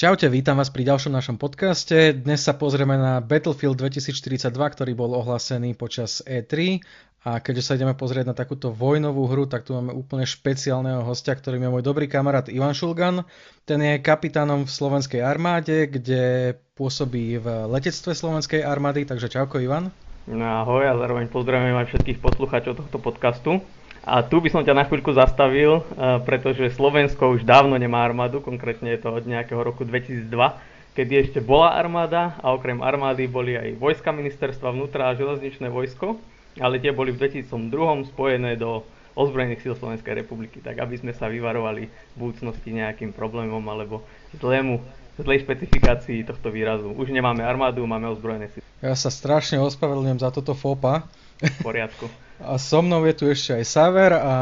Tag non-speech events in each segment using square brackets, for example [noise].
Čaute, vítam vás pri ďalšom našom podcaste. Dnes sa pozrieme na Battlefield 2042, ktorý bol ohlásený počas E3. A keďže sa ideme pozrieť na takúto vojnovú hru, tak tu máme úplne špeciálneho hostia, ktorým je môj dobrý kamarát Ivan Šulgan. Ten je kapitánom v slovenskej armáde, kde pôsobí v letectve slovenskej armády. Takže čauko Ivan. No ahoj a zároveň pozdravujem aj všetkých poslucháčov tohto podcastu. A tu by som ťa na chvíľku zastavil, eh, pretože Slovensko už dávno nemá armádu, konkrétne je to od nejakého roku 2002, kedy ešte bola armáda a okrem armády boli aj vojska ministerstva vnútra a železničné vojsko, ale tie boli v 2002 spojené do ozbrojených síl Slovenskej republiky, tak aby sme sa vyvarovali v budúcnosti nejakým problémom alebo zlému zlej špecifikácii tohto výrazu. Už nemáme armádu, máme ozbrojené síly. Ja sa strašne ospravedlňujem za toto fopa. V poriadku. [laughs] A so mnou je tu ešte aj Saver a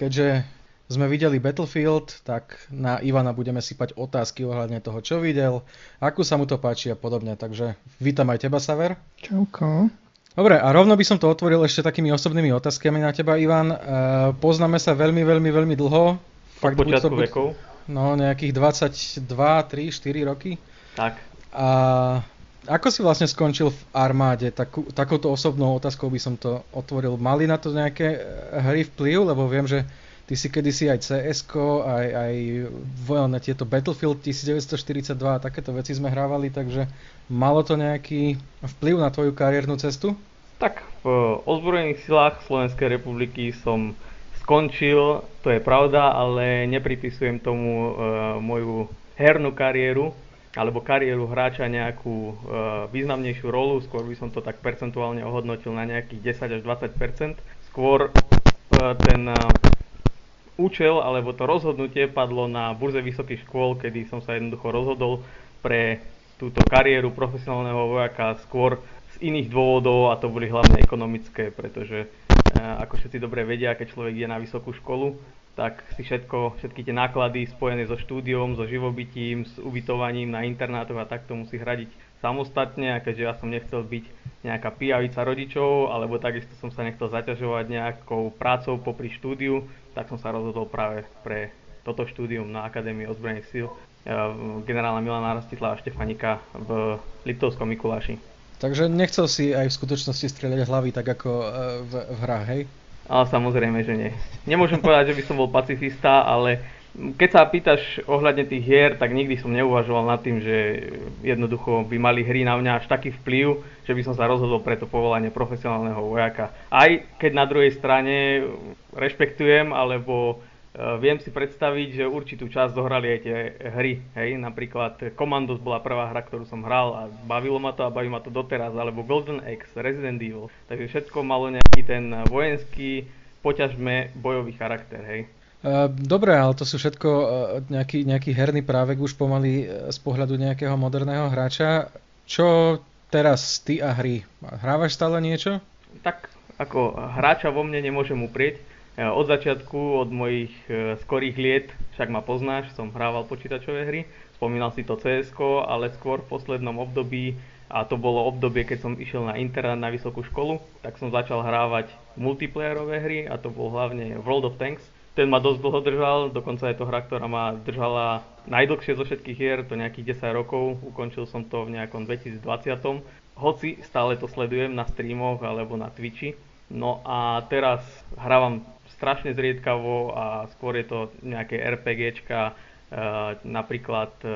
keďže sme videli Battlefield, tak na Ivana budeme sypať otázky ohľadne toho, čo videl, ako sa mu to páči a podobne. Takže vítam aj teba, Saver. Čauko. Dobre, a rovno by som to otvoril ešte takými osobnými otázkami na teba, Ivan. E, poznáme sa veľmi, veľmi, veľmi dlho. Fakt, Od počiatku vekov? No, nejakých 22, 3, 4 roky. Tak. A ako si vlastne skončil v armáde? Takú, takouto osobnou otázkou by som to otvoril. Mali na to nejaké eh, hry vplyv? Lebo viem, že ty si kedysi aj cs aj, aj na tieto Battlefield 1942 a takéto veci sme hrávali, takže malo to nejaký vplyv na tvoju kariérnu cestu? Tak, v ozbrojených silách Slovenskej republiky som skončil, to je pravda, ale nepripisujem tomu uh, moju hernú kariéru alebo kariéru hráča nejakú e, významnejšiu rolu, skôr by som to tak percentuálne ohodnotil na nejakých 10 až 20 Skôr e, ten e, účel alebo to rozhodnutie padlo na burze vysokých škôl, kedy som sa jednoducho rozhodol pre túto kariéru profesionálneho vojaka skôr z iných dôvodov a to boli hlavne ekonomické, pretože e, ako všetci dobre vedia, keď človek ide na vysokú školu, tak si všetko, všetky tie náklady spojené so štúdiom, so živobytím, s ubytovaním na internátoch a takto musí hradiť samostatne a keďže ja som nechcel byť nejaká pijavica rodičov, alebo takisto som sa nechcel zaťažovať nejakou prácou popri štúdiu, tak som sa rozhodol práve pre toto štúdium na Akadémii ozbrojených síl e, generálna Milana Rastitla a Štefanika v Liptovskom Mikuláši. Takže nechcel si aj v skutočnosti strieľať hlavy tak ako e, v, v hrách, hej? Ale samozrejme, že nie. Nemôžem povedať, že by som bol pacifista, ale keď sa pýtaš ohľadne tých hier, tak nikdy som neuvažoval nad tým, že jednoducho by mali hry na mňa až taký vplyv, že by som sa rozhodol pre to povolanie profesionálneho vojaka. Aj keď na druhej strane rešpektujem, alebo viem si predstaviť, že určitú časť zohrali aj tie hry. Hej? Napríklad Commandos bola prvá hra, ktorú som hral a bavilo ma to a baví ma to doteraz. Alebo Golden Axe, Resident Evil. Takže všetko malo nejaký ten vojenský, poťažme bojový charakter. Hej? Eh, dobre, ale to sú všetko eh, nejaký, nejaký herný právek už pomaly z pohľadu nejakého moderného hráča. Čo teraz ty a hry? Hrávaš stále niečo? Tak ako hráča vo mne nemôžem uprieť od začiatku, od mojich e, skorých liet, však ma poznáš, som hrával počítačové hry, spomínal si to cs ale skôr v poslednom období, a to bolo obdobie, keď som išiel na internát na vysokú školu, tak som začal hrávať multiplayerové hry a to bol hlavne World of Tanks. Ten ma dosť dlho držal, dokonca je to hra, ktorá ma držala najdlhšie zo všetkých hier, to nejakých 10 rokov, ukončil som to v nejakom 2020. Hoci stále to sledujem na streamoch alebo na Twitchi. No a teraz hrávam strašne zriedkavo a skôr je to nejaké RPGčka, uh, napríklad uh,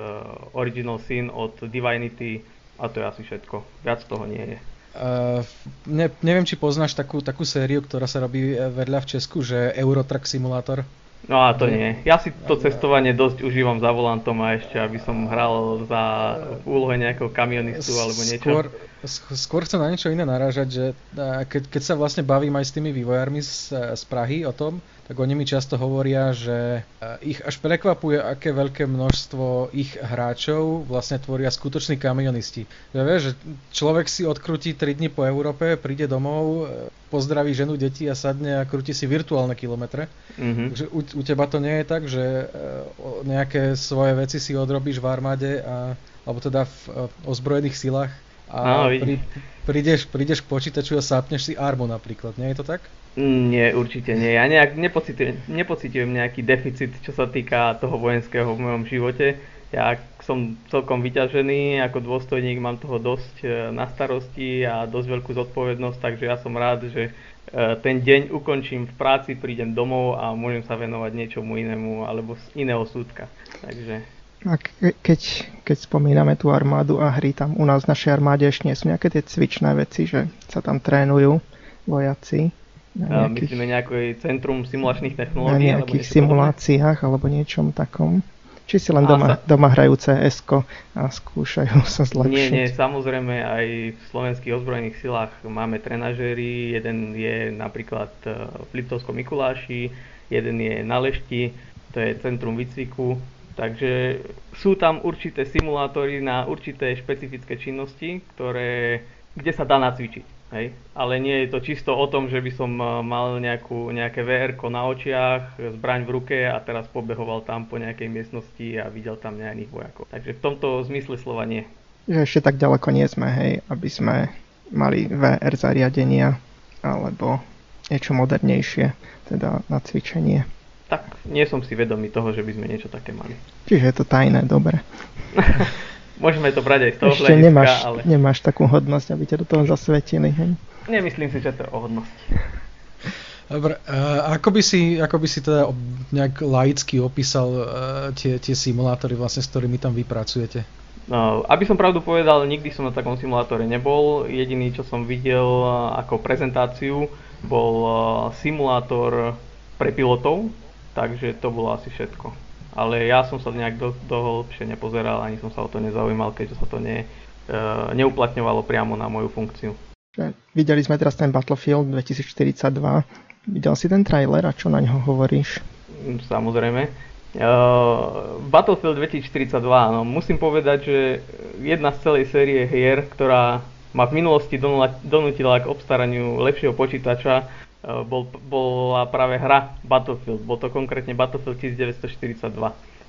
Original Sin od Divinity a to je asi všetko. Viac toho nie je. Uh, ne, neviem, či poznáš takú, takú sériu, ktorá sa robí vedľa v Česku, že Eurotruck Simulator. No a to nie. Ja si to cestovanie dosť užívam za volantom a ešte, aby som hral za úlohe nejakého kamionistu alebo niečo. Skôr, skôr chcem na niečo iné narážať, že keď, keď sa vlastne bavím aj s tými vývojármi z, z Prahy o tom, tak oni mi často hovoria, že ich až prekvapuje, aké veľké množstvo ich hráčov vlastne tvoria skutoční kamionisti. Že vieš, že človek si odkrutí 3 dni po Európe, príde domov, e, pozdraví ženu, deti a sadne a krúti si virtuálne kilometre. Mm-hmm. Takže u, u teba to nie je tak, že e, nejaké svoje veci si odrobíš v armáde a, alebo teda v, e, ozbrojených silách a no, pri, prídeš, prídeš k počítaču a sápneš si armu napríklad, nie je to tak? Nie, určite nie. Ja nejak nepocitujem, nepocitujem nejaký deficit, čo sa týka toho vojenského v mojom živote. Ja som celkom vyťažený, ako dôstojník mám toho dosť e, na starosti a dosť veľkú zodpovednosť, takže ja som rád, že e, ten deň ukončím v práci, prídem domov a môžem sa venovať niečomu inému alebo z iného súdka. Takže... A ke- keď, keď spomíname tú armádu a hry, tam u nás v našej armáde ešte nie sú nejaké tie cvičné veci, že sa tam trénujú vojaci. Na nejakých, myslíme nejaké centrum simulačných technológií? Na nejakých alebo simuláciách alebo niečom takom. Či si len doma, sa... doma hrajú cs a skúšajú [laughs] sa zlepšiť? Nie, nie, samozrejme aj v slovenských ozbrojených silách máme trenažéry, jeden je napríklad e, v Liptovskom Mikuláši, jeden je na Lešti, to je centrum výcviku, takže sú tam určité simulátory na určité špecifické činnosti, ktoré, kde sa dá nacvičiť. Hej? Ale nie je to čisto o tom, že by som eh, mal nejakú, nejaké vr na očiach, zbraň v ruke a teraz pobehoval tam po nejakej miestnosti a videl tam nejakých vojakov. Takže v tomto zmysle slova nie. Že ešte tak ďaleko nie sme, hej, aby sme mali VR zariadenia alebo niečo modernejšie, teda na cvičenie. Tak nie som si vedomý toho, že by sme niečo také mali. Čiže je to tajné, dobre. [laughs] Môžeme to brať aj z toho Ešte hľadiska, nemáš, ale... nemáš takú hodnosť, aby ťa do toho zasvetili, hej? Nemyslím si, že to je o hodnosti. [laughs] Dobre, uh, ako, by si, ako by si teda nejak laicky opísal uh, tie, tie simulátory, vlastne, s ktorými tam vypracujete? No, aby som pravdu povedal, nikdy som na takom simulátore nebol. Jediný, čo som videl uh, ako prezentáciu, bol uh, simulátor pre pilotov, takže to bolo asi všetko ale ja som sa nejak do, do hĺbšie nepozeral, ani som sa o to nezaujímal, keďže sa to ne, uh, neuplatňovalo priamo na moju funkciu. Videli sme teraz ten Battlefield 2042. Videl si ten trailer a čo na ňo hovoríš? Mm, samozrejme. Uh, Battlefield 2042, no musím povedať, že jedna z celej série hier, ktorá ma v minulosti donútila k obstaraniu lepšieho počítača, bol, bola práve hra Battlefield. Bol to konkrétne Battlefield 1942.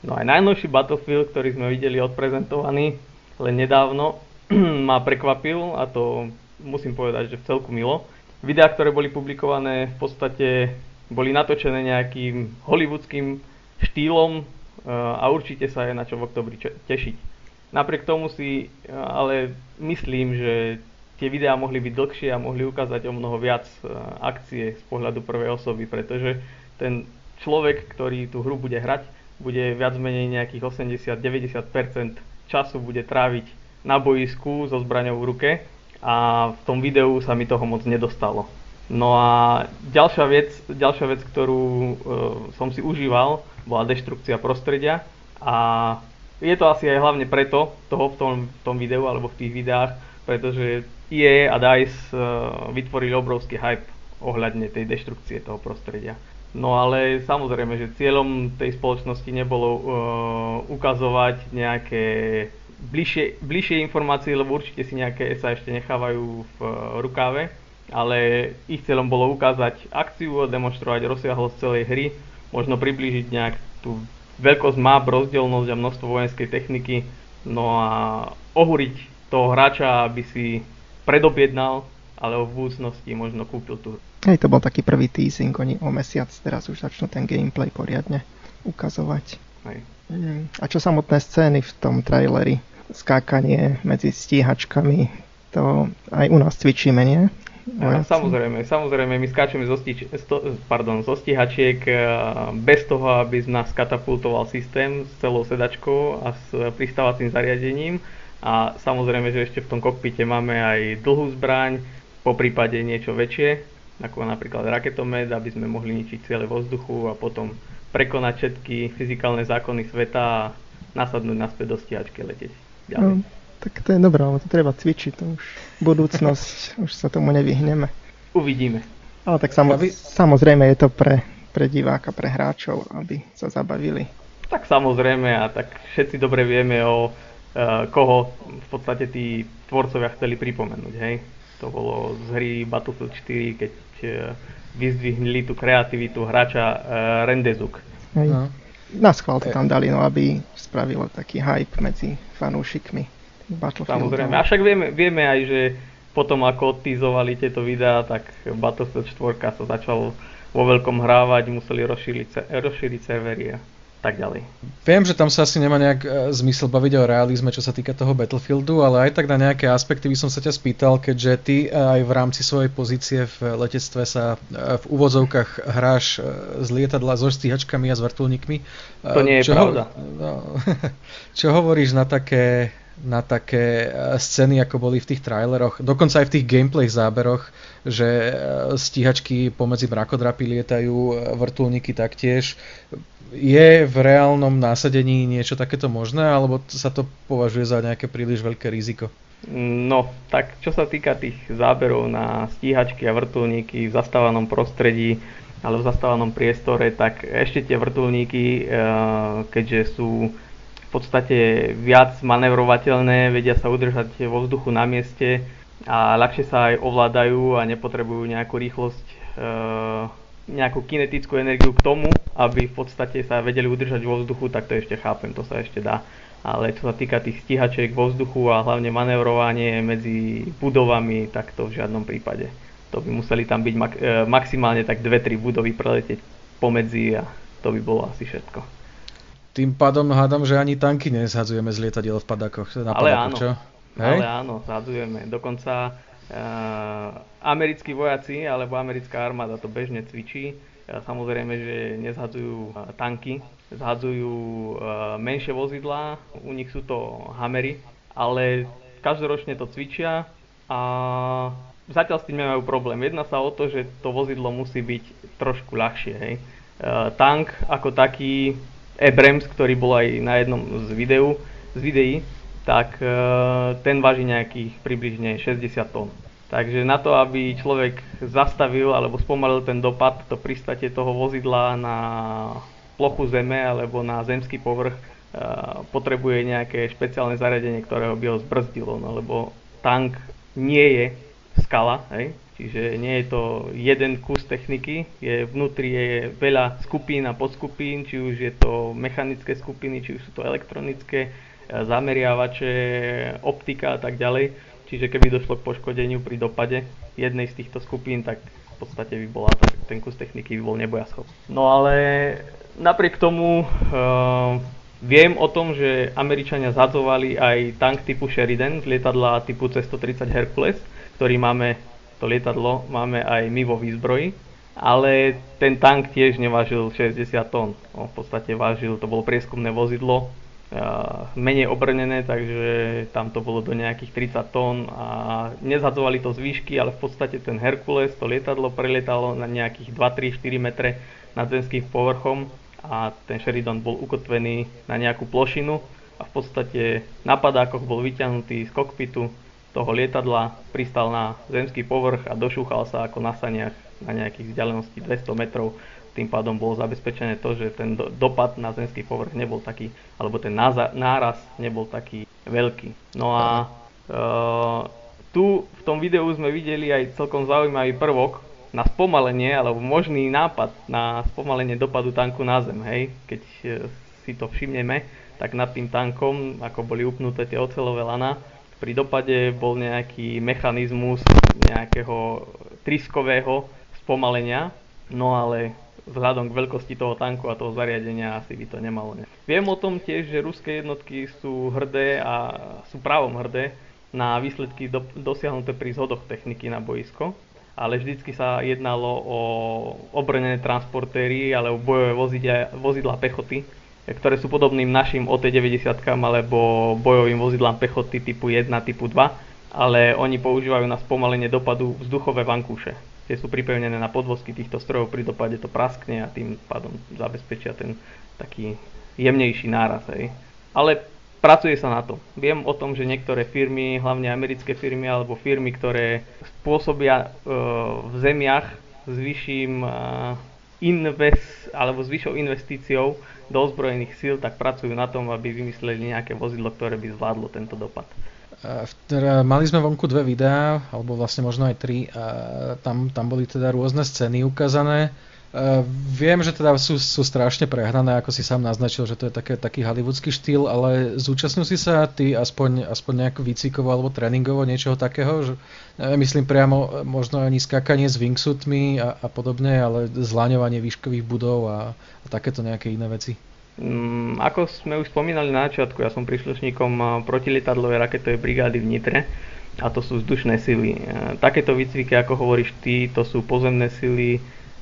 No aj najnovší Battlefield, ktorý sme videli odprezentovaný len nedávno, [clears throat] ma prekvapil a to musím povedať, že v celku milo. Videá, ktoré boli publikované v podstate boli natočené nejakým hollywoodským štýlom eh, a určite sa je na čo v oktobri tešiť. Napriek tomu si eh, ale myslím, že tie videá mohli byť dlhšie a mohli ukázať o mnoho viac e, akcie z pohľadu prvej osoby, pretože ten človek, ktorý tú hru bude hrať, bude viac menej nejakých 80-90% času bude tráviť na boisku so zbraňou v ruke a v tom videu sa mi toho moc nedostalo. No a ďalšia vec, ďalšia vec ktorú e, som si užíval, bola deštrukcia prostredia a je to asi aj hlavne preto, toho v tom, v tom videu alebo v tých videách, pretože EA a DICE uh, vytvorili obrovský hype ohľadne tej deštrukcie toho prostredia. No ale samozrejme, že cieľom tej spoločnosti nebolo uh, ukazovať nejaké bližšie, bližšie informácie, lebo určite si nejaké sa ešte nechávajú v uh, rukáve, ale ich cieľom bolo ukázať akciu demonstrovať rozsiahlosť celej hry, možno priblížiť nejak tú veľkosť map, rozdielnosť a množstvo vojenskej techniky, no a ohúriť toho hráča, aby si predobjednal, ale v budúcnosti možno kúpil tú. Hej, to bol taký prvý teasing, oni o mesiac teraz už začnú ten gameplay poriadne ukazovať. Hej. A čo samotné scény v tom traileri? Skákanie medzi stíhačkami, to aj u nás cvičíme, nie? Ja, samozrejme, samozrejme, my skáčeme zo, stič, sto, pardon, zo stíhačiek bez toho, aby z nás katapultoval systém s celou sedačkou a s pristávacím zariadením a samozrejme, že ešte v tom kokpite máme aj dlhú zbraň, po prípade niečo väčšie, ako napríklad raketomet, aby sme mohli ničiť ciele vo vzduchu a potom prekonať všetky fyzikálne zákony sveta a nasadnúť naspäť do stíhačky leteť ďalej. No, tak to je dobré, ale to treba cvičiť, to už budúcnosť, [laughs] už sa tomu nevyhneme. Uvidíme. Ale tak samo, samozrejme je to pre, pre diváka, pre hráčov, aby sa zabavili. Tak samozrejme a tak všetci dobre vieme o koho v podstate tí tvorcovia chceli pripomenúť, hej. To bolo z hry Battlefield 4, keď eh, vyzdvihli tú kreativitu hráča uh, Rendezuk. Hej. No. Na schvál to tam dali, no aby spravilo taký hype medzi fanúšikmi Battlefield. Samozrejme, a však vieme, vieme aj, že potom ako odtizovali tieto videá, tak Battlefield 4 sa začal vo veľkom hrávať, museli rozšíriť, rozšíriť servery tak ďalej. Viem, že tam sa asi nemá nejak e, zmysel baviť o realizme, čo sa týka toho Battlefieldu, ale aj tak na nejaké aspekty by som sa ťa spýtal, keďže ty e, aj v rámci svojej pozície v letectve sa e, v úvodzovkách hráš z lietadla so stíhačkami a s vrtulníkmi. To nie je čo pravda. Ho, no, [laughs] čo hovoríš na také na také scény, ako boli v tých traileroch, dokonca aj v tých gameplay záberoch, že stíhačky pomedzi mrakodrapy lietajú, vrtulníky taktiež je v reálnom násadení niečo takéto možné, alebo sa to považuje za nejaké príliš veľké riziko? No, tak čo sa týka tých záberov na stíhačky a vrtulníky v zastávanom prostredí, ale v zastávanom priestore, tak ešte tie vrtulníky, keďže sú v podstate viac manevrovateľné, vedia sa udržať vo vzduchu na mieste a ľahšie sa aj ovládajú a nepotrebujú nejakú rýchlosť eh, nejakú kinetickú energiu k tomu, aby v podstate sa vedeli udržať vo vzduchu, tak to ešte chápem, to sa ešte dá. Ale čo sa týka tých stíhačiek vo vzduchu a hlavne manevrovanie medzi budovami, tak to v žiadnom prípade. To by museli tam byť e, maximálne tak 2-3 budovy preletieť pomedzi a to by bolo asi všetko. Tým pádom hádam, že ani tanky nezhadzujeme z lietadiel v padakoch. Na Ale áno, čo? Hej? Ale áno, zhadzujeme. Dokonca uh, americkí vojaci alebo americká armáda to bežne cvičí. Samozrejme, že nezhadzujú tanky, zhadzujú menšie vozidlá, u nich sú to hamery, ale každoročne to cvičia a zatiaľ s tým nemajú problém. Jedná sa o to, že to vozidlo musí byť trošku ľahšie. Hej. Tank ako taký Abrams, ktorý bol aj na jednom z, videu, z videí, tak ten váži nejakých približne 60 tón. Takže na to, aby človek zastavil alebo spomalil ten dopad, to pristatie toho vozidla na plochu zeme alebo na zemský povrch, eh, potrebuje nejaké špeciálne zariadenie, ktoré by ho zbrzdilo, no, lebo tank nie je skala, hej? Čiže nie je to jeden kus techniky, je, vnútri je veľa skupín a podskupín, či už je to mechanické skupiny, či už sú to elektronické, eh, zameriavače, optika a tak ďalej Čiže keby došlo k poškodeniu pri dopade jednej z týchto skupín, tak v podstate by bola ten kus techniky by bol nebojaschop. No ale napriek tomu uh, viem o tom, že Američania zadzovali aj tank typu Sheridan z lietadla typu C-130 Hercules, ktorý máme, to lietadlo máme aj my vo výzbroji, ale ten tank tiež nevážil 60 tón. No, v podstate vážil, to bolo prieskumné vozidlo, menej obrnené, takže tam to bolo do nejakých 30 tón a nezhadzovali to z výšky, ale v podstate ten Herkules, to lietadlo prelietalo na nejakých 2, 3, 4 metre nad zemským povrchom a ten Sheridan bol ukotvený na nejakú plošinu a v podstate na padákoch bol vyťahnutý z kokpitu toho lietadla, pristal na zemský povrch a došúchal sa ako na saniach na nejakých vzdialenosti 200 metrov tým pádom bolo zabezpečené to, že ten do, dopad na zemský povrch nebol taký, alebo ten náza, náraz nebol taký veľký. No a e, tu v tom videu sme videli aj celkom zaujímavý prvok na spomalenie, alebo možný nápad na spomalenie dopadu tanku na zem, hej, keď e, si to všimneme, tak nad tým tankom, ako boli upnuté tie ocelové lana, pri dopade bol nejaký mechanizmus nejakého triskového spomalenia, no ale vzhľadom k veľkosti toho tanku a toho zariadenia asi by to nemalo. Ne. Viem o tom tiež, že ruské jednotky sú hrdé a sú právom hrdé na výsledky do, dosiahnuté pri zhodoch techniky na boisko, ale vždycky sa jednalo o obrnené transportéry alebo bojové vozidla, vozidla pechoty, ktoré sú podobným našim OT-90 alebo bojovým vozidlám pechoty typu 1, typu 2, ale oni používajú na spomalenie dopadu vzduchové vankúše tie sú pripevnené na podvozky týchto strojov, pri dopade to praskne a tým pádom zabezpečia ten taký jemnejší náraz. Hej. Ale pracuje sa na to. Viem o tom, že niektoré firmy, hlavne americké firmy alebo firmy, ktoré spôsobia e, v zemiach s vyšším e, invest, alebo s vyššou investíciou do ozbrojených síl, tak pracujú na tom, aby vymysleli nejaké vozidlo, ktoré by zvládlo tento dopad. Teda mali sme vonku dve videá, alebo vlastne možno aj tri, tam, tam boli teda rôzne scény ukázané. Uh, viem, že teda sú, sú strašne prehrané, ako si sám naznačil, že to je také, taký hollywoodský štýl, ale zúčastnil si sa ty aspoň, aspoň nejak výcvikovo alebo tréningovo niečoho takého? Že, myslím priamo možno ani skákanie s wingsuitmi a, a podobne, ale zláňovanie výškových budov a, a takéto nejaké iné veci. Mm, ako sme už spomínali na začiatku, ja som príslušníkom protilietadlovej raketovej brigády v Nitre a to sú vzdušné sily. Takéto výcviky, ako hovoríš ty, to sú pozemné sily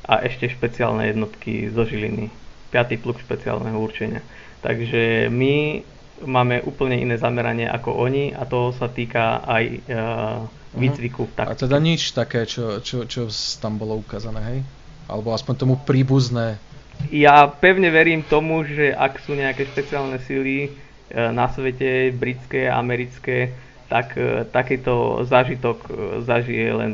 a ešte špeciálne jednotky zo Žiliny. 5. pluk špeciálneho určenia. Takže my máme úplne iné zameranie ako oni a to sa týka aj uh, výcviku. Tak. A teda nič také, čo, čo, čo tam bolo ukázané, hej? Alebo aspoň tomu príbuzné. Ja pevne verím tomu, že ak sú nejaké špeciálne sily uh, na svete, britské, americké, tak uh, takýto zážitok uh, zažije len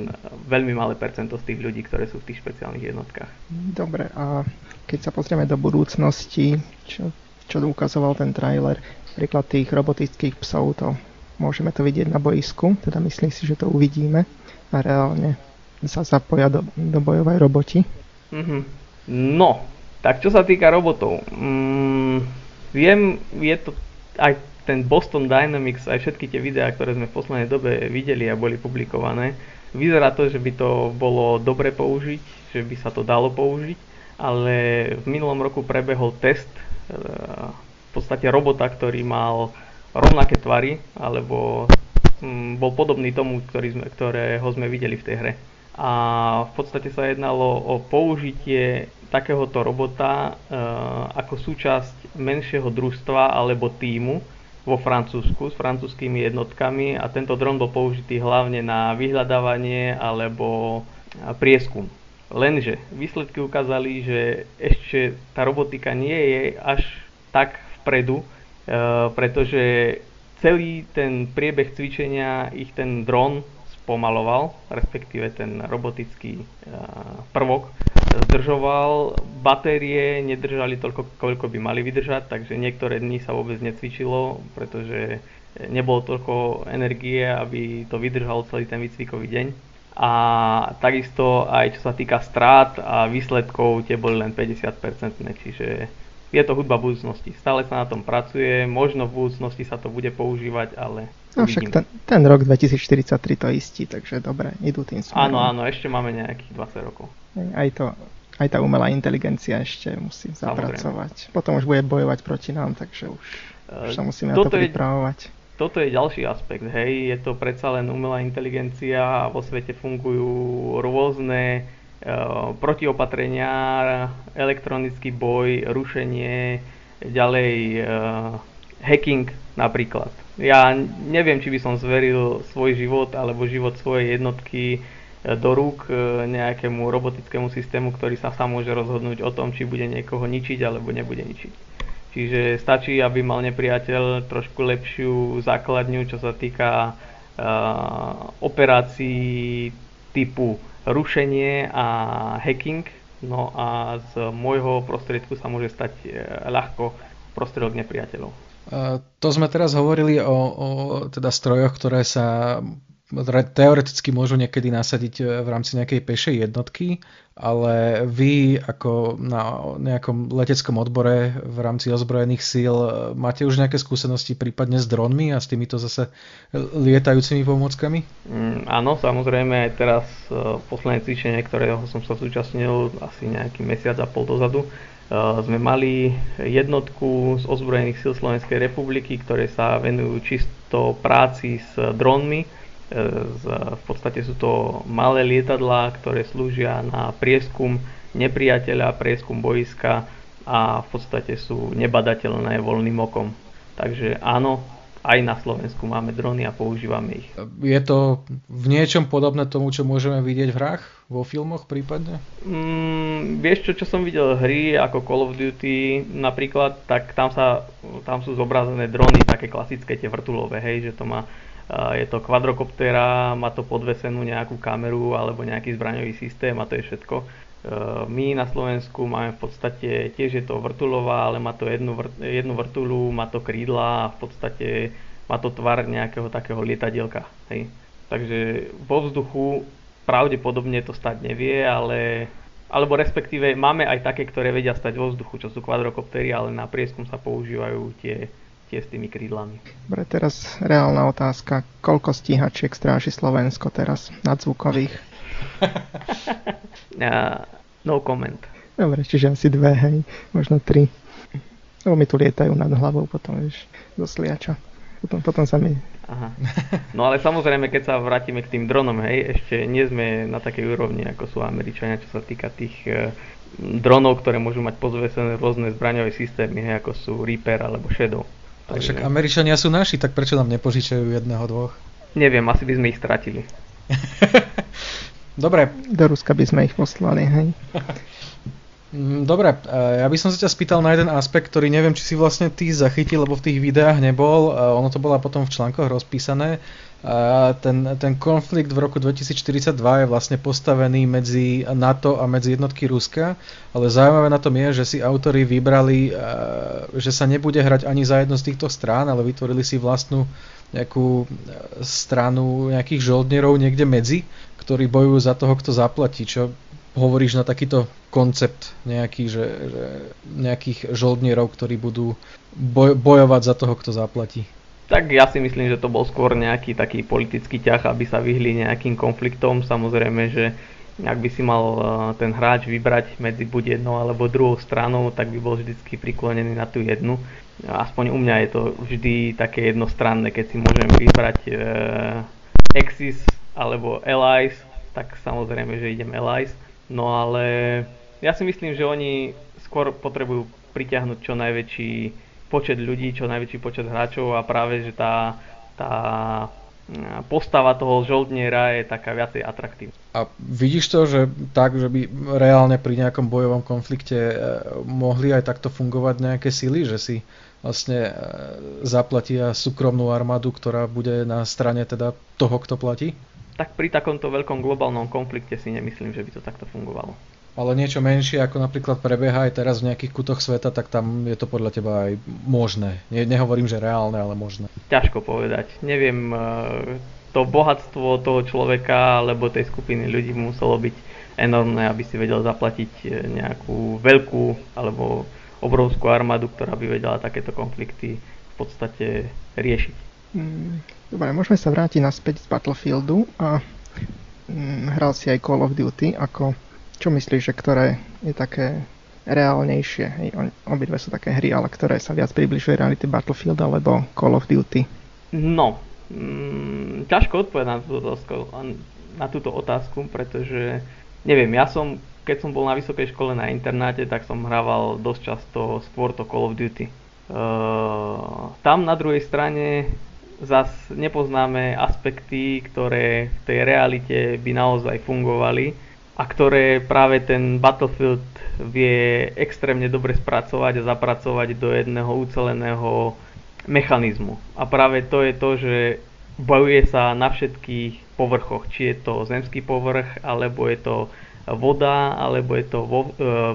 veľmi malé percento z tých ľudí, ktoré sú v tých špeciálnych jednotkách. Dobre, a keď sa pozrieme do budúcnosti, čo, čo ukazoval ten trailer, Príklad tých robotických psov, to môžeme to vidieť na boisku, teda myslím si, že to uvidíme a reálne sa zapoja do, do bojovej roboti. Mm-hmm. No, tak čo sa týka robotov, mm, viem, je to aj ten Boston Dynamics, aj všetky tie videá, ktoré sme v poslednej dobe videli a boli publikované, vyzerá to, že by to bolo dobre použiť, že by sa to dalo použiť, ale v minulom roku prebehol test podstate robota, ktorý mal rovnaké tvary, alebo mm, bol podobný tomu, ktorý sme, ktorého sme videli v tej hre. A v podstate sa jednalo o použitie takéhoto robota e, ako súčasť menšieho družstva alebo týmu vo Francúzsku s francúzskými jednotkami a tento dron bol použitý hlavne na vyhľadávanie alebo prieskum. Lenže výsledky ukázali, že ešte tá robotika nie je až tak vpredu, eh, pretože celý ten priebeh cvičenia ich ten dron spomaloval, respektíve ten robotický eh, prvok zdržoval, batérie nedržali toľko, koľko by mali vydržať, takže niektoré dni sa vôbec necvičilo, pretože nebolo toľko energie, aby to vydržalo celý ten výcvikový deň. A takisto aj čo sa týka strát a výsledkov, tie boli len 50%, čiže je to hudba budúcnosti. Stále sa na tom pracuje, možno v budúcnosti sa to bude používať, ale No však ten, ten rok 2043 to istí, takže dobre, idú tým smerom. Áno, áno, ešte máme nejakých 20 rokov. Aj to, aj tá umelá inteligencia ešte musí zapracovať. Samozrejme. Potom už bude bojovať proti nám, takže už, už sa musíme toto na to pripravovať. Je, toto je ďalší aspekt, hej, je to predsa len umelá inteligencia a vo svete fungujú rôzne protiopatrenia, elektronický boj, rušenie, ďalej uh, hacking napríklad. Ja neviem, či by som zveril svoj život alebo život svojej jednotky eh, do rúk nejakému robotickému systému, ktorý sa sám môže rozhodnúť o tom, či bude niekoho ničiť alebo nebude ničiť. Čiže stačí, aby mal nepriateľ trošku lepšiu základňu, čo sa týka uh, operácií typu rušenie a hacking. No a z môjho prostriedku sa môže stať e, ľahko prostriedok nepriateľov. To sme teraz hovorili o, o teda strojoch, ktoré sa teoreticky môžu niekedy nasadiť e, v rámci nejakej pešej jednotky, ale vy ako na nejakom leteckom odbore v rámci ozbrojených síl e, máte už nejaké skúsenosti prípadne s dronmi a s týmito zase lietajúcimi pomockami? Mm, áno, samozrejme aj teraz e, posledné cvičenie, ktorého som sa zúčastnil asi nejaký mesiac a pol dozadu, sme mali jednotku z ozbrojených síl Slovenskej republiky, ktoré sa venujú čisto práci s dronmi v podstate sú to malé lietadlá, ktoré slúžia na prieskum nepriateľa, prieskum boiska a v podstate sú nebadateľné voľným okom. Takže áno, aj na Slovensku máme drony a používame ich. Je to v niečom podobné tomu, čo môžeme vidieť v hrách, vo filmoch prípadne? Mm, vieš čo, čo som videl hry ako Call of Duty napríklad, tak tam, sa, tam sú zobrazené drony, také klasické tie vrtulové, hej, že to má je to kvadrokoptera, má to podvesenú nejakú kameru alebo nejaký zbraňový systém a to je všetko. E, my na Slovensku máme v podstate, tiež je to vrtulová, ale má to jednu, vrt, jednu vrtulu, má to krídla a v podstate má to tvar nejakého takého lietadielka. Hej. Takže vo vzduchu pravdepodobne to stať nevie, ale alebo respektíve máme aj také, ktoré vedia stať vo vzduchu, čo sú kvadrokoptery, ale na prieskum sa používajú tie tie s tými krídlami. Dobre, teraz reálna otázka. Koľko stíhačiek stráži Slovensko teraz nadzvukových? [laughs] no comment. Dobre, čiže asi dve, hej, možno tri. Lebo mi tu lietajú nad hlavou potom, vieš, do sliača. Potom, potom sa mi... Aha. No ale samozrejme, keď sa vrátime k tým dronom, hej, ešte nie sme na takej úrovni, ako sú Američania, čo sa týka tých e, dronov, ktoré môžu mať pozvesené rôzne zbraňové systémy, hej, ako sú Reaper alebo Shadow. Ale však Američania sú naši, tak prečo nám nepožičajú jedného, dvoch? Neviem, asi by sme ich stratili. [laughs] Dobre. Do Ruska by sme ich poslali, hej. Mm, dobre, ja by som sa ťa spýtal na jeden aspekt, ktorý neviem, či si vlastne ty zachytil, lebo v tých videách nebol. Ono to bola potom v článkoch rozpísané. Ten, ten konflikt v roku 2042 je vlastne postavený medzi NATO a medzi jednotky Ruska, ale zaujímavé na tom je, že si autori vybrali, že sa nebude hrať ani za jednu z týchto strán, ale vytvorili si vlastnú nejakú stranu nejakých žoldnierov niekde medzi, ktorí bojujú za toho, kto zaplatí, čo hovoríš na takýto koncept nejaký, že, že nejakých žoldnierov, ktorí budú boj, bojovať za toho, kto zaplatí? Tak ja si myslím, že to bol skôr nejaký taký politický ťah, aby sa vyhli nejakým konfliktom. Samozrejme, že ak by si mal eh, ten hráč vybrať medzi buď jednou alebo druhou stranou, tak by bol vždycky priklonený na tú jednu. Aspoň u mňa je to vždy také jednostranné, keď si môžem vybrať e, Axis alebo Allies, tak samozrejme, že idem Allies No ale ja si myslím, že oni skôr potrebujú pritiahnuť čo najväčší počet ľudí, čo najväčší počet hráčov a práve, že tá, tá postava toho žoldniera je taká viacej atraktívna. A vidíš to, že tak, že by reálne pri nejakom bojovom konflikte e, mohli aj takto fungovať nejaké sily, že si vlastne e, zaplatia súkromnú armádu, ktorá bude na strane teda toho, kto platí? tak pri takomto veľkom globálnom konflikte si nemyslím, že by to takto fungovalo. Ale niečo menšie, ako napríklad prebieha aj teraz v nejakých kutoch sveta, tak tam je to podľa teba aj možné. Ne, nehovorím, že reálne, ale možné. Ťažko povedať. Neviem, e, to bohatstvo toho človeka alebo tej skupiny ľudí muselo byť enormné, aby si vedel zaplatiť e, nejakú veľkú alebo obrovskú armádu, ktorá by vedela takéto konflikty v podstate riešiť. Mm, Dobre, môžeme sa vrátiť naspäť z Battlefieldu a hm, hral si aj Call of Duty, ako čo myslíš, že ktoré je také reálnejšie? Hej, obidve sú také hry, ale ktoré sa viac približuje reality Battlefield alebo Call of Duty? No, mm, ťažko odpovedať na túto, otázku, na túto otázku, pretože neviem, ja som, keď som bol na vysokej škole na internáte, tak som hrával dosť často skôr to Call of Duty. Uh, tam na druhej strane zas nepoznáme aspekty, ktoré v tej realite by naozaj fungovali a ktoré práve ten Battlefield vie extrémne dobre spracovať a zapracovať do jedného uceleného mechanizmu. A práve to je to, že bojuje sa na všetkých povrchoch, či je to zemský povrch, alebo je to voda, alebo je to e,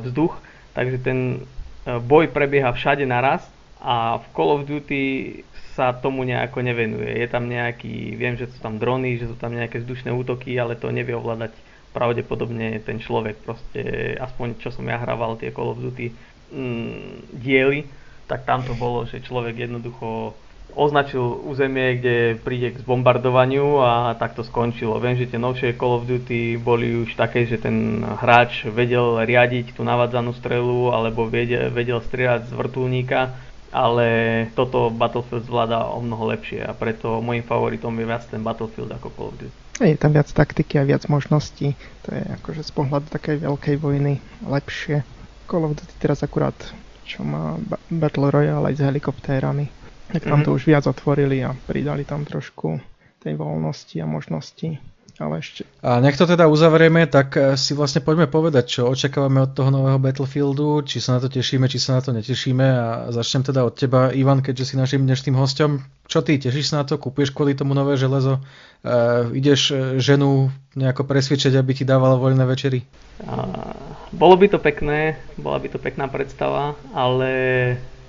vzduch. Takže ten e, boj prebieha všade naraz a v Call of Duty sa tomu nejako nevenuje. Je tam nejaký, viem, že sú tam drony, že sú tam nejaké vzdušné útoky, ale to nevie ovládať pravdepodobne ten človek. Proste, aspoň čo som ja hrával tie Call of Duty mm, diely, tak tam to bolo, že človek jednoducho označil územie, kde príde k zbombardovaniu a tak to skončilo. Viem, že tie novšie Call of Duty boli už také, že ten hráč vedel riadiť tú navadzanú strelu alebo vedel, vedel strieľať z vrtulníka ale toto Battlefield zvláda o mnoho lepšie a preto môjim favoritom je viac ten Battlefield ako Call of Duty. Je tam viac taktiky a viac možností, to je akože z pohľadu takej veľkej vojny lepšie. Call of Duty teraz akurát, čo má Battle Royale aj s helikoptérami, tak tam mm-hmm. to už viac otvorili a pridali tam trošku tej voľnosti a možnosti ale ešte. A nech to teda uzavrieme, tak eh, si vlastne poďme povedať, čo očakávame od toho nového Battlefieldu, či sa na to tešíme, či sa na to netešíme a začnem teda od teba, Ivan, keďže si našim dnešným hostom. Čo ty, tešíš sa na to? Kúpieš kvôli tomu nové železo? Uh, ideš eh, ženu nejako presvedčiť, aby ti dávala voľné večery? Uh, bolo by to pekné, bola by to pekná predstava, ale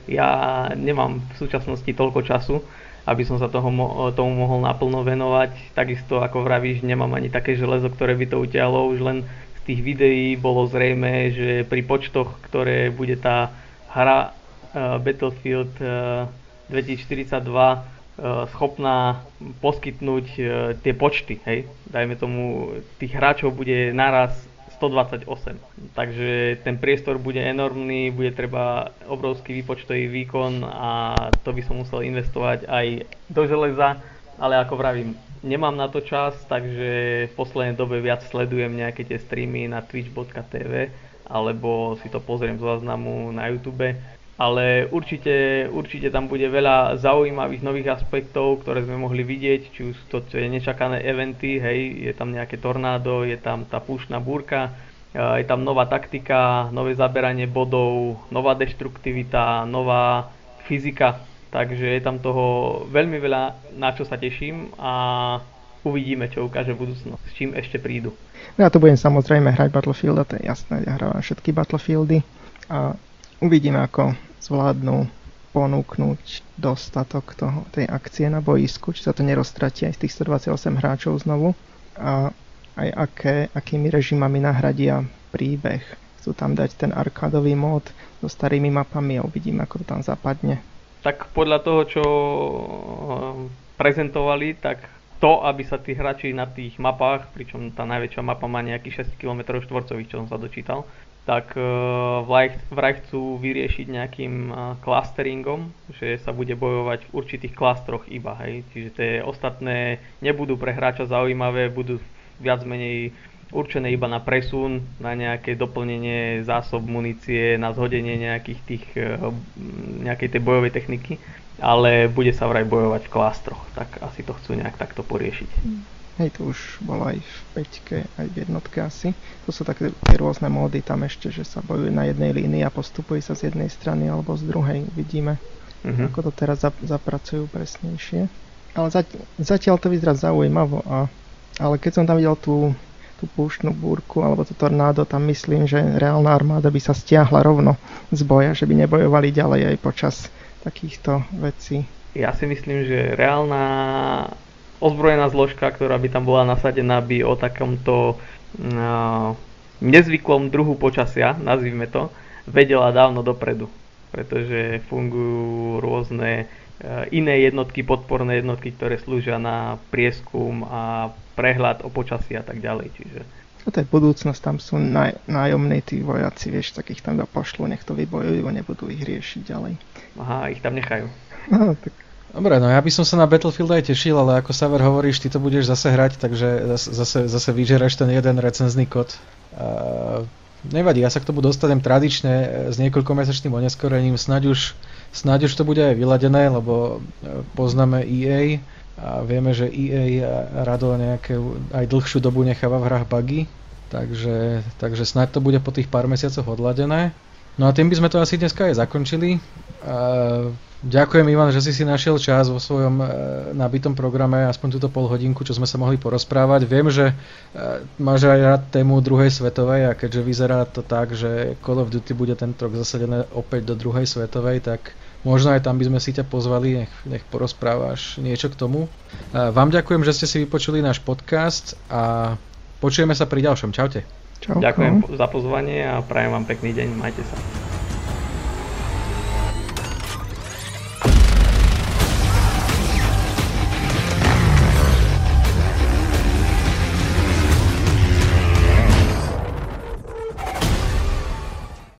ja nemám v súčasnosti toľko času, aby som sa toho, tomu mohol naplno venovať. Takisto ako vravíš, nemám ani také železo, ktoré by to utiahlo. Už len z tých videí bolo zrejme, že pri počtoch, ktoré bude tá hra uh, Battlefield uh, 2042 uh, schopná poskytnúť tie počty, hej. Dajme tomu, tých hráčov bude naraz 128. Takže ten priestor bude enormný, bude treba obrovský výpočtový výkon a to by som musel investovať aj do železa, ale ako vravím, nemám na to čas, takže v poslednej dobe viac sledujem nejaké tie streamy na twitch.tv alebo si to pozriem z záznamu na YouTube ale určite, určite tam bude veľa zaujímavých nových aspektov, ktoré sme mohli vidieť, či už to je nečakané eventy, hej, je tam nejaké tornádo, je tam tá púšna búrka, je tam nová taktika, nové zaberanie bodov, nová deštruktivita, nová fyzika, takže je tam toho veľmi veľa, na čo sa teším a uvidíme, čo ukáže budúcnosť, s čím ešte prídu. No ja to budem samozrejme hrať Battlefield, a to je jasné, ja hrávam všetky Battlefieldy a uvidíme, ako zvládnu ponúknuť dostatok toho, tej akcie na boisku, či sa to neroztratí aj z tých 128 hráčov znovu a aj aké, akými režimami nahradia príbeh. Chcú tam dať ten arkádový mód so starými mapami a uvidíme, ako to tam zapadne. Tak podľa toho, čo eh, prezentovali, tak to, aby sa tí hráči na tých mapách, pričom tá najväčšia mapa má nejakých 6 km štvorcových, čo som sa dočítal, tak uh, vraj chcú vyriešiť nejakým uh, clusteringom, že sa bude bojovať v určitých klastroch iba, hej. Čiže tie ostatné nebudú pre hráča zaujímavé, budú viac menej určené iba na presun, na nejaké doplnenie zásob munície, na zhodenie nejakých tých, uh, nejakej tej bojovej techniky, ale bude sa vraj bojovať v klastroch, tak asi to chcú nejak takto poriešiť. Mm. Hej, to už bolo aj v peťke, aj v jednotke asi. To sú také tie rôzne módy tam ešte, že sa bojuje na jednej línii a postupuje sa z jednej strany alebo z druhej. Uvidíme, uh-huh. ako to teraz zap- zapracujú presnejšie. Ale zatiaľ, zatiaľ to vyzerá zaujímavo. A, ale keď som tam videl tú, tú púštnu búrku alebo to tornádo, tam myslím, že reálna armáda by sa stiahla rovno z boja, že by nebojovali ďalej aj počas takýchto vecí. Ja si myslím, že reálna ozbrojená zložka, ktorá by tam bola nasadená, by o takomto uh, nezvyklom druhu počasia, nazvime to, vedela dávno dopredu. Pretože fungujú rôzne uh, iné jednotky, podporné jednotky, ktoré slúžia na prieskum a prehľad o počasí a tak ďalej. Čiže to je budúcnosť, tam sú naj, nájomní tí vojaci, vieš, takých tam pošlu, nech to vybojujú, nebudú ich riešiť ďalej. Aha, ich tam nechajú. No, tak Dobre, no ja by som sa na Battlefield aj tešil, ale ako Saver hovoríš, ty to budeš zase hrať, takže zase, zase vyžeraš ten jeden recenzný kód. Uh, nevadí, ja sa k tomu dostanem tradične s niekoľkomesačným oneskorením, snáď už, snáď už to bude aj vyladené, lebo e, poznáme EA a vieme, že EA rado nejaké aj dlhšiu dobu necháva v hrách bugy, takže, takže snáď to bude po tých pár mesiacoch odladené. No a tým by sme to asi dneska aj zakončili. Ďakujem Ivan, že si si našiel čas vo svojom e, nabitom programe, aspoň túto pol hodinku, čo sme sa mohli porozprávať. Viem, že e, máš aj rád tému druhej svetovej a keďže vyzerá to tak, že Call of Duty bude tento rok zasadené opäť do druhej svetovej, tak možno aj tam by sme si ťa pozvali, nech, nech porozprávaš niečo k tomu. E, vám ďakujem, že ste si vypočuli náš podcast a počujeme sa pri ďalšom. Čaute. Čau. Ďakujem za pozvanie a prajem vám pekný deň. Majte sa.